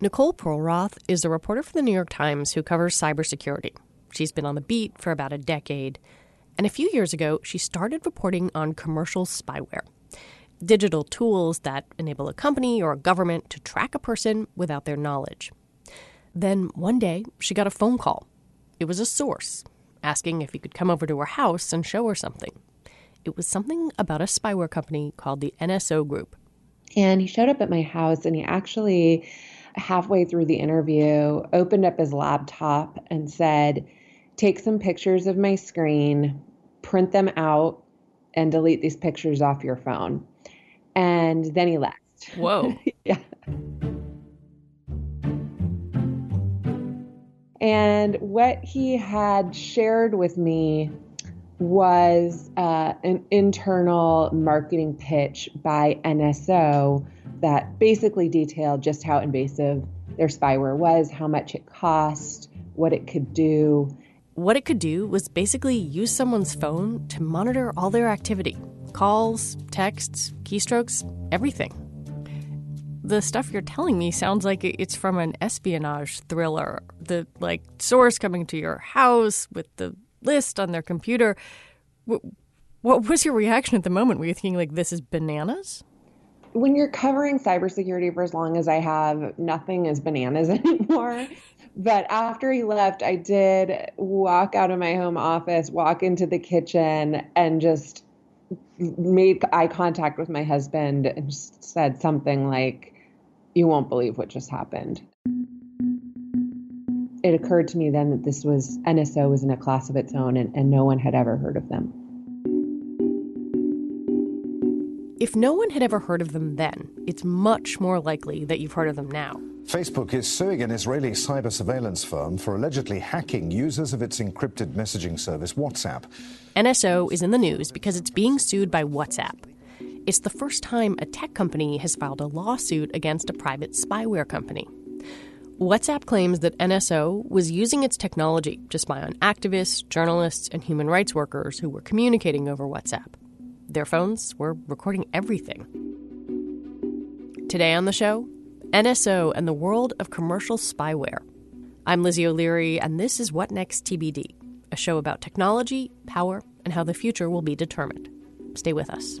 Nicole Perlroth is a reporter for the New York Times who covers cybersecurity. She's been on the beat for about a decade. And a few years ago, she started reporting on commercial spyware digital tools that enable a company or a government to track a person without their knowledge. Then one day, she got a phone call. It was a source asking if he could come over to her house and show her something. It was something about a spyware company called the NSO Group. And he showed up at my house and he actually, halfway through the interview, opened up his laptop and said, Take some pictures of my screen, print them out, and delete these pictures off your phone. And then he left. Whoa. yeah. And what he had shared with me was uh, an internal marketing pitch by NSO that basically detailed just how invasive their spyware was, how much it cost, what it could do. What it could do was basically use someone's phone to monitor all their activity calls, texts, keystrokes, everything. The stuff you're telling me sounds like it's from an espionage thriller. The like source coming to your house with the list on their computer. What was your reaction at the moment? Were you thinking like this is bananas? When you're covering cybersecurity for as long as I have, nothing is bananas anymore. But after he left, I did walk out of my home office, walk into the kitchen, and just made eye contact with my husband and said something like, You won't believe what just happened. It occurred to me then that this was NSO was in a class of its own and, and no one had ever heard of them. If no one had ever heard of them then, it's much more likely that you've heard of them now. Facebook is suing an Israeli cyber surveillance firm for allegedly hacking users of its encrypted messaging service WhatsApp. NSO is in the news because it's being sued by WhatsApp. It's the first time a tech company has filed a lawsuit against a private spyware company. WhatsApp claims that NSO was using its technology to spy on activists, journalists, and human rights workers who were communicating over WhatsApp. Their phones were recording everything. Today on the show, NSO and the world of commercial spyware. I'm Lizzie O'Leary, and this is What Next TBD, a show about technology, power, and how the future will be determined. Stay with us.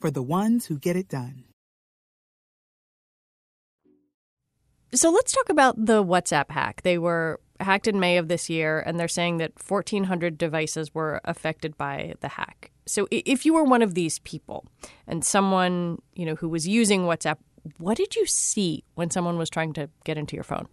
for the ones who get it done. So let's talk about the WhatsApp hack. They were hacked in May of this year, and they're saying that 1,400 devices were affected by the hack. So if you were one of these people and someone you know who was using WhatsApp, what did you see when someone was trying to get into your phone?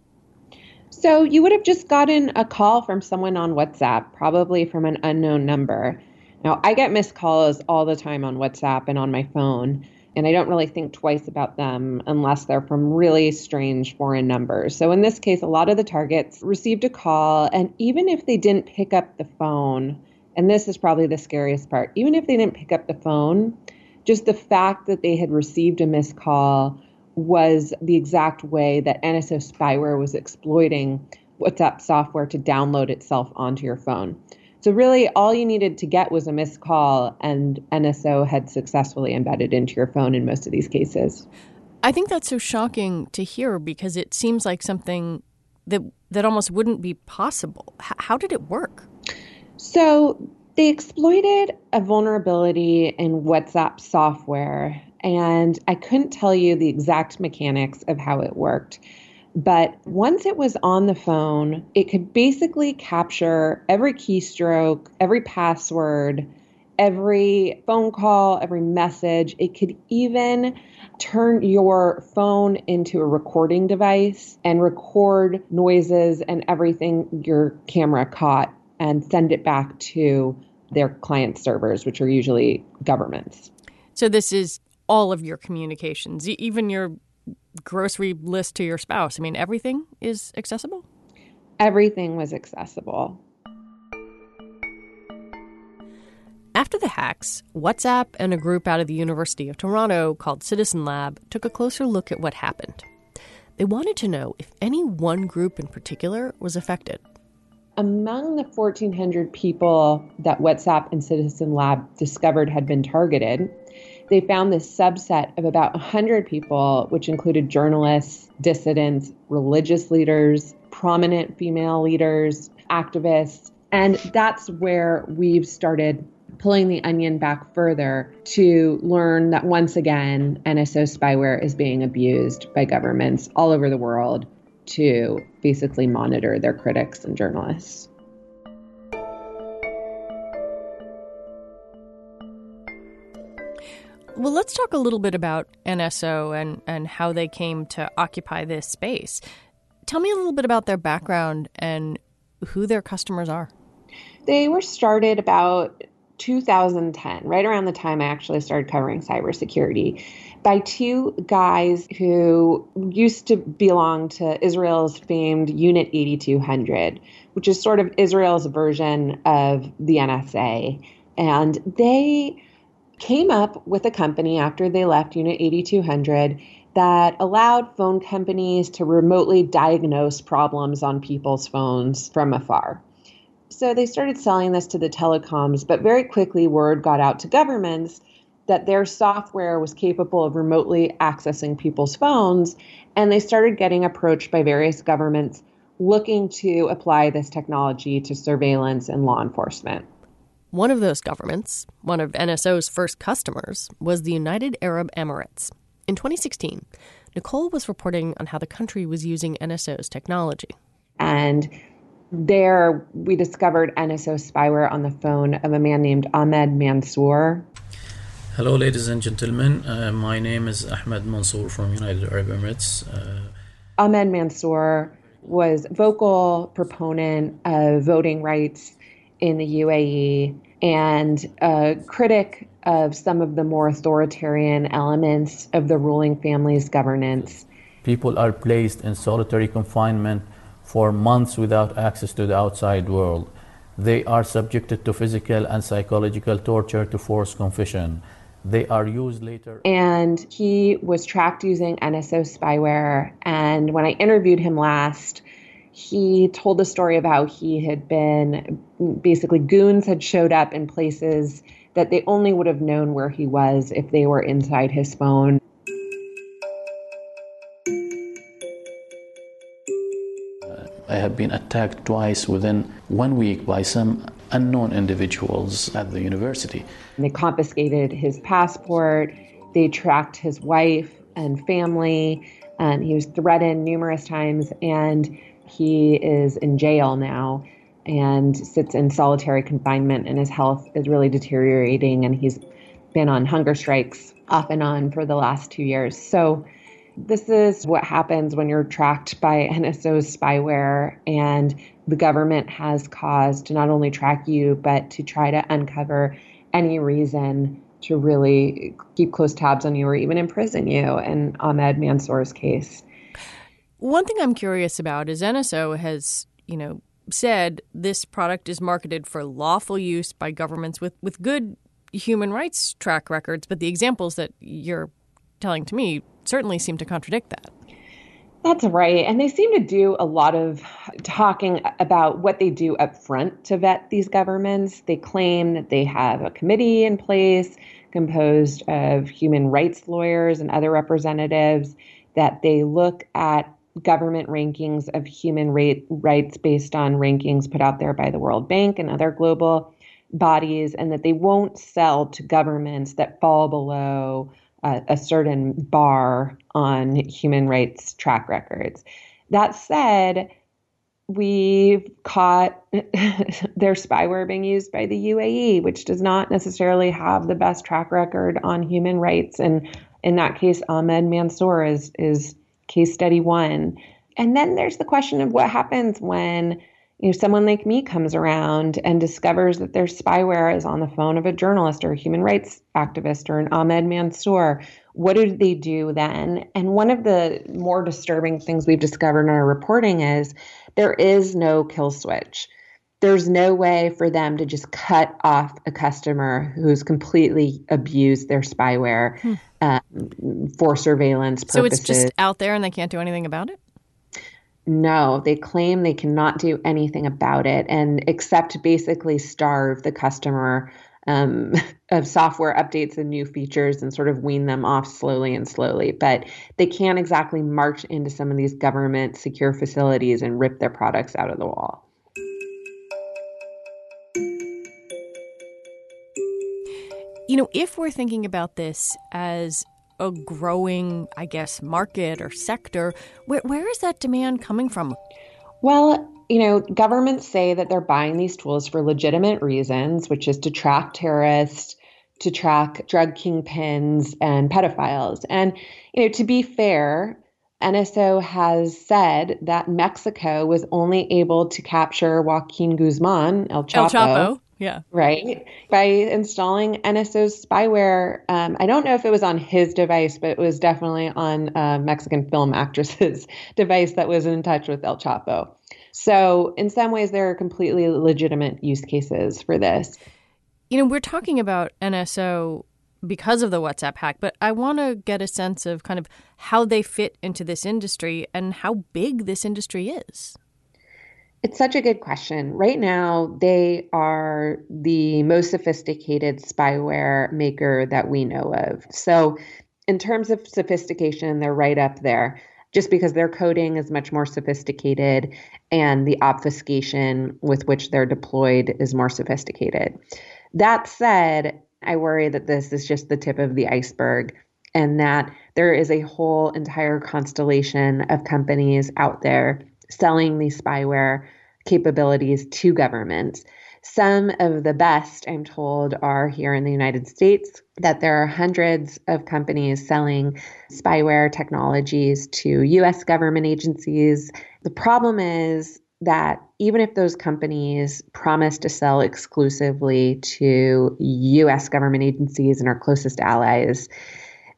So you would have just gotten a call from someone on WhatsApp, probably from an unknown number. Now, I get missed calls all the time on WhatsApp and on my phone and I don't really think twice about them unless they're from really strange foreign numbers. So in this case, a lot of the targets received a call, and even if they didn't pick up the phone, and this is probably the scariest part, even if they didn't pick up the phone, just the fact that they had received a missed call was the exact way that NSO spyware was exploiting WhatsApp software to download itself onto your phone. So really, all you needed to get was a missed call, and NSO had successfully embedded into your phone in most of these cases. I think that's so shocking to hear because it seems like something that that almost wouldn't be possible. H- how did it work? So they exploited a vulnerability in WhatsApp software, and I couldn't tell you the exact mechanics of how it worked. But once it was on the phone, it could basically capture every keystroke, every password, every phone call, every message. It could even turn your phone into a recording device and record noises and everything your camera caught and send it back to their client servers, which are usually governments. So this is all of your communications, even your grocery list to your spouse. I mean, everything is accessible? Everything was accessible. After the hacks, WhatsApp and a group out of the University of Toronto called Citizen Lab took a closer look at what happened. They wanted to know if any one group in particular was affected. Among the 1,400 people that WhatsApp and Citizen Lab discovered had been targeted, they found this subset of about 100 people, which included journalists, dissidents, religious leaders, prominent female leaders, activists. And that's where we've started pulling the onion back further to learn that once again, NSO spyware is being abused by governments all over the world to basically monitor their critics and journalists. Well, let's talk a little bit about NSO and, and how they came to occupy this space. Tell me a little bit about their background and who their customers are. They were started about 2010, right around the time I actually started covering cybersecurity, by two guys who used to belong to Israel's famed Unit 8200, which is sort of Israel's version of the NSA. And they came up with a company after they left Unit 8200 that allowed phone companies to remotely diagnose problems on people's phones from afar. So they started selling this to the telecoms, but very quickly word got out to governments that their software was capable of remotely accessing people's phones, and they started getting approached by various governments looking to apply this technology to surveillance and law enforcement. One of those governments, one of NSO's first customers, was the United Arab Emirates. In 2016, Nicole was reporting on how the country was using NSO's technology. And there, we discovered NSO spyware on the phone of a man named Ahmed Mansour. Hello, ladies and gentlemen. Uh, my name is Ahmed Mansour from United Arab Emirates. Uh, Ahmed Mansour was vocal proponent of voting rights in the UAE and a critic of some of the more authoritarian elements of the ruling family's governance. People are placed in solitary confinement for months without access to the outside world. They are subjected to physical and psychological torture to force confession. They are used later. And he was tracked using NSO spyware. And when I interviewed him last, he told the story of how he had been basically goons had showed up in places that they only would have known where he was if they were inside his phone. Uh, I have been attacked twice within one week by some unknown individuals at the university. They confiscated his passport, they tracked his wife and family, and he was threatened numerous times. And he is in jail now and sits in solitary confinement, and his health is really deteriorating. And he's been on hunger strikes off and on for the last two years. So, this is what happens when you're tracked by NSO's spyware, and the government has cause to not only track you, but to try to uncover any reason to really keep close tabs on you or even imprison you in Ahmed Mansour's case. One thing I'm curious about is NSO has, you know, said this product is marketed for lawful use by governments with, with good human rights track records, but the examples that you're telling to me certainly seem to contradict that. That's right. And they seem to do a lot of talking about what they do up front to vet these governments. They claim that they have a committee in place composed of human rights lawyers and other representatives, that they look at government rankings of human rate, rights based on rankings put out there by the World Bank and other global bodies, and that they won't sell to governments that fall below uh, a certain bar on human rights track records. That said, we've caught their spyware being used by the UAE, which does not necessarily have the best track record on human rights. And in that case, Ahmed Mansour is is case study one. And then there's the question of what happens when you know someone like me comes around and discovers that their spyware is on the phone of a journalist or a human rights activist or an Ahmed Mansour. What do they do then? And one of the more disturbing things we've discovered in our reporting is there is no kill switch. There's no way for them to just cut off a customer who's completely abused their spyware hmm. um, for surveillance purposes. So it's just out there and they can't do anything about it? No, they claim they cannot do anything about it and except basically starve the customer um, of software updates and new features and sort of wean them off slowly and slowly. But they can't exactly march into some of these government secure facilities and rip their products out of the wall. You know, if we're thinking about this as a growing, I guess, market or sector, where, where is that demand coming from? Well, you know, governments say that they're buying these tools for legitimate reasons, which is to track terrorists, to track drug kingpins and pedophiles. And, you know, to be fair, NSO has said that Mexico was only able to capture Joaquin Guzman, El Chapo. El Chapo. Yeah. Right. By installing NSO's spyware. Um, I don't know if it was on his device, but it was definitely on a Mexican film actress's device that was in touch with El Chapo. So, in some ways, there are completely legitimate use cases for this. You know, we're talking about NSO because of the WhatsApp hack, but I want to get a sense of kind of how they fit into this industry and how big this industry is. It's such a good question. Right now, they are the most sophisticated spyware maker that we know of. So, in terms of sophistication, they're right up there just because their coding is much more sophisticated and the obfuscation with which they're deployed is more sophisticated. That said, I worry that this is just the tip of the iceberg and that there is a whole entire constellation of companies out there selling these spyware capabilities to governments. Some of the best, I'm told, are here in the United States, that there are hundreds of companies selling spyware technologies to US government agencies. The problem is that even if those companies promise to sell exclusively to US government agencies and our closest allies,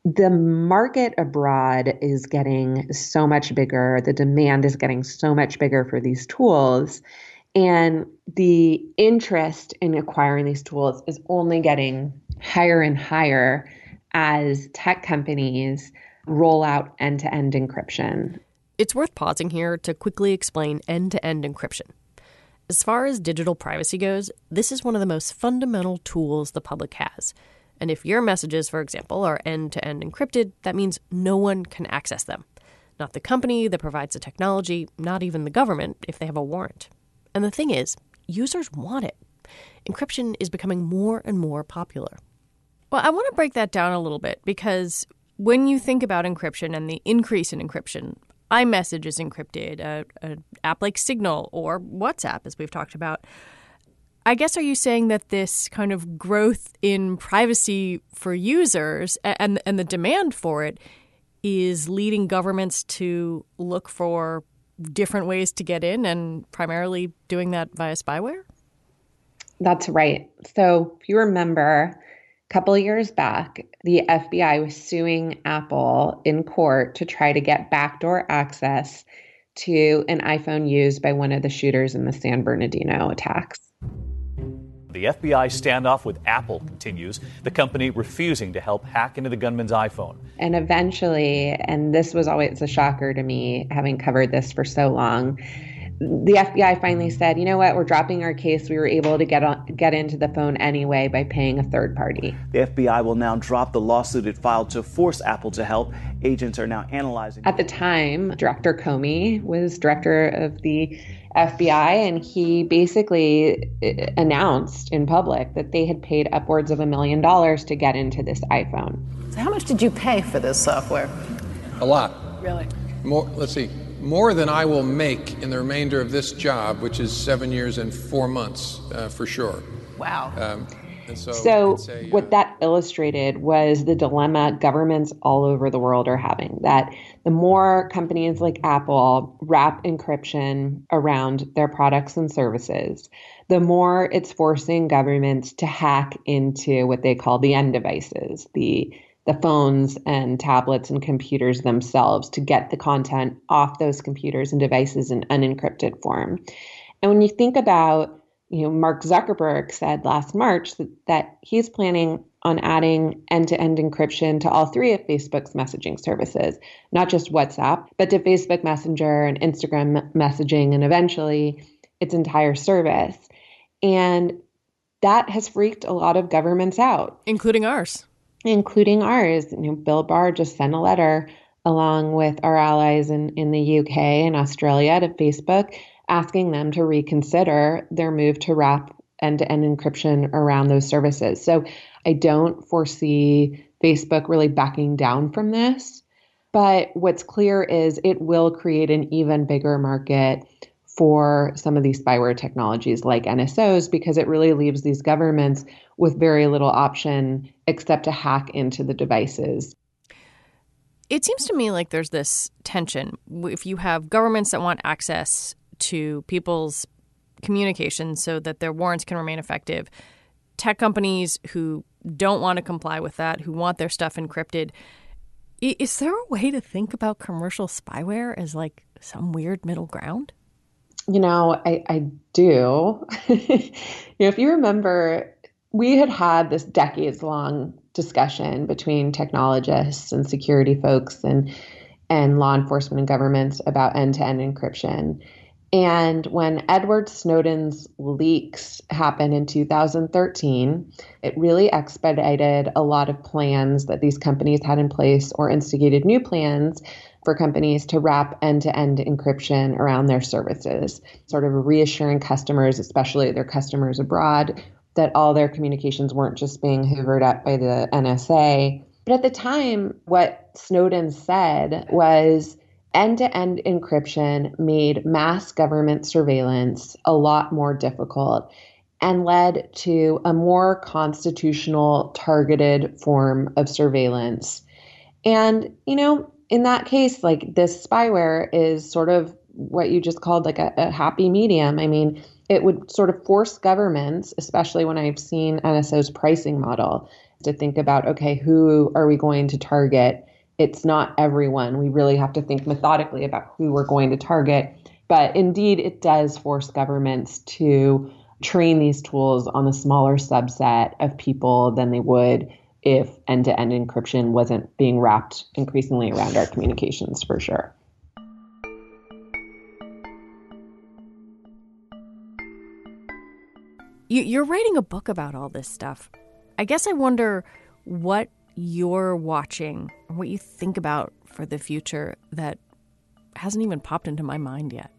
the market abroad is getting so much bigger. The demand is getting so much bigger for these tools. And the interest in acquiring these tools is only getting higher and higher as tech companies roll out end to end encryption. It's worth pausing here to quickly explain end to end encryption. As far as digital privacy goes, this is one of the most fundamental tools the public has. And if your messages, for example, are end to end encrypted, that means no one can access them. Not the company that provides the technology, not even the government if they have a warrant. And the thing is, users want it. Encryption is becoming more and more popular. Well, I want to break that down a little bit because when you think about encryption and the increase in encryption, iMessage is encrypted, an app like Signal or WhatsApp, as we've talked about. I guess are you saying that this kind of growth in privacy for users and and the demand for it is leading governments to look for different ways to get in and primarily doing that via spyware? That's right. So, if you remember, a couple years back, the FBI was suing Apple in court to try to get backdoor access to an iPhone used by one of the shooters in the San Bernardino attacks. The FBI standoff with Apple continues, the company refusing to help hack into the gunman's iPhone. And eventually, and this was always a shocker to me, having covered this for so long, the FBI finally said, "You know what? We're dropping our case. We were able to get on, get into the phone anyway by paying a third party." The FBI will now drop the lawsuit it filed to force Apple to help. Agents are now analyzing. At the time, Director Comey was director of the FBI, and he basically uh, announced in public that they had paid upwards of a million dollars to get into this iPhone. So, how much did you pay for this software? A lot. Really? More. Let's see more than I will make in the remainder of this job, which is seven years and four months uh, for sure. Wow. Um, so, so a, what uh, that illustrated was the dilemma governments all over the world are having that the more companies like Apple wrap encryption around their products and services, the more it's forcing governments to hack into what they call the end devices, the the phones and tablets and computers themselves to get the content off those computers and devices in unencrypted form. And when you think about, you know, Mark Zuckerberg said last March that, that he's planning on adding end-to-end encryption to all three of Facebook's messaging services, not just WhatsApp, but to Facebook Messenger and Instagram messaging and eventually its entire service. And that has freaked a lot of governments out, including ours including ours. You know, Bill Barr just sent a letter along with our allies in, in the UK and Australia to Facebook asking them to reconsider their move to wrap end to end encryption around those services. So I don't foresee Facebook really backing down from this. But what's clear is it will create an even bigger market for some of these spyware technologies like NSOs because it really leaves these governments with very little option except to hack into the devices. It seems to me like there's this tension. If you have governments that want access to people's communications so that their warrants can remain effective, tech companies who don't want to comply with that, who want their stuff encrypted, is there a way to think about commercial spyware as like some weird middle ground? You know, I, I do. you know, if you remember, we had had this decades long discussion between technologists and security folks and and law enforcement and governments about end-to-end encryption. And when Edward Snowden's leaks happened in 2013, it really expedited a lot of plans that these companies had in place or instigated new plans for companies to wrap end to end encryption around their services, sort of reassuring customers, especially their customers abroad, that all their communications weren't just being hoovered up by the NSA. But at the time, what Snowden said was end to end encryption made mass government surveillance a lot more difficult and led to a more constitutional targeted form of surveillance. And, you know, in that case, like this spyware is sort of what you just called like a, a, happy medium. I mean, it would sort of force governments, especially when I've seen NSO's pricing model, to think about okay, who are we going to target? It's not everyone. We really have to think methodically about who we're going to target. But indeed, it does force governments to train these tools on a smaller subset of people than they would if end to end encryption wasn't being wrapped increasingly around our communications for sure. You're writing a book about all this stuff. I guess I wonder what you're watching, what you think about for the future that hasn't even popped into my mind yet.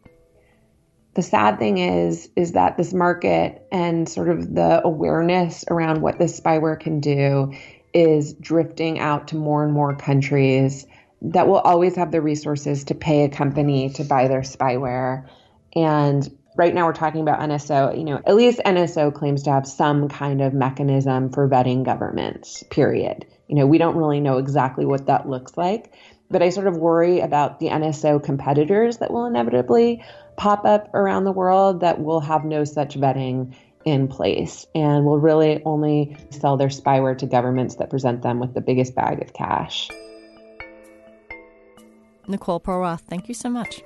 The sad thing is is that this market and sort of the awareness around what this spyware can do is drifting out to more and more countries that will always have the resources to pay a company to buy their spyware. And right now we're talking about NSO, you know, at least NSO claims to have some kind of mechanism for vetting governments, period. You know, we don't really know exactly what that looks like, but I sort of worry about the NSO competitors that will inevitably pop up around the world that will have no such vetting in place and will really only sell their spyware to governments that present them with the biggest bag of cash. Nicole Perlroth thank you so much.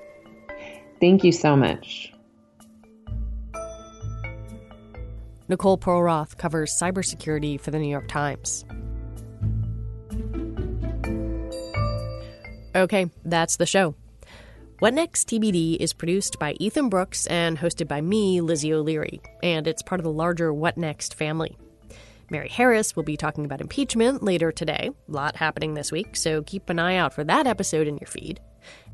Thank you so much. Nicole Perlroth covers cybersecurity for the New York Times. Okay, that's the show. What Next TBD is produced by Ethan Brooks and hosted by me, Lizzie O'Leary, and it's part of the larger What Next family. Mary Harris will be talking about impeachment later today. A lot happening this week, so keep an eye out for that episode in your feed.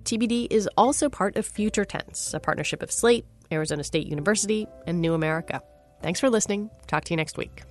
TBD is also part of Future Tense, a partnership of Slate, Arizona State University, and New America. Thanks for listening. Talk to you next week.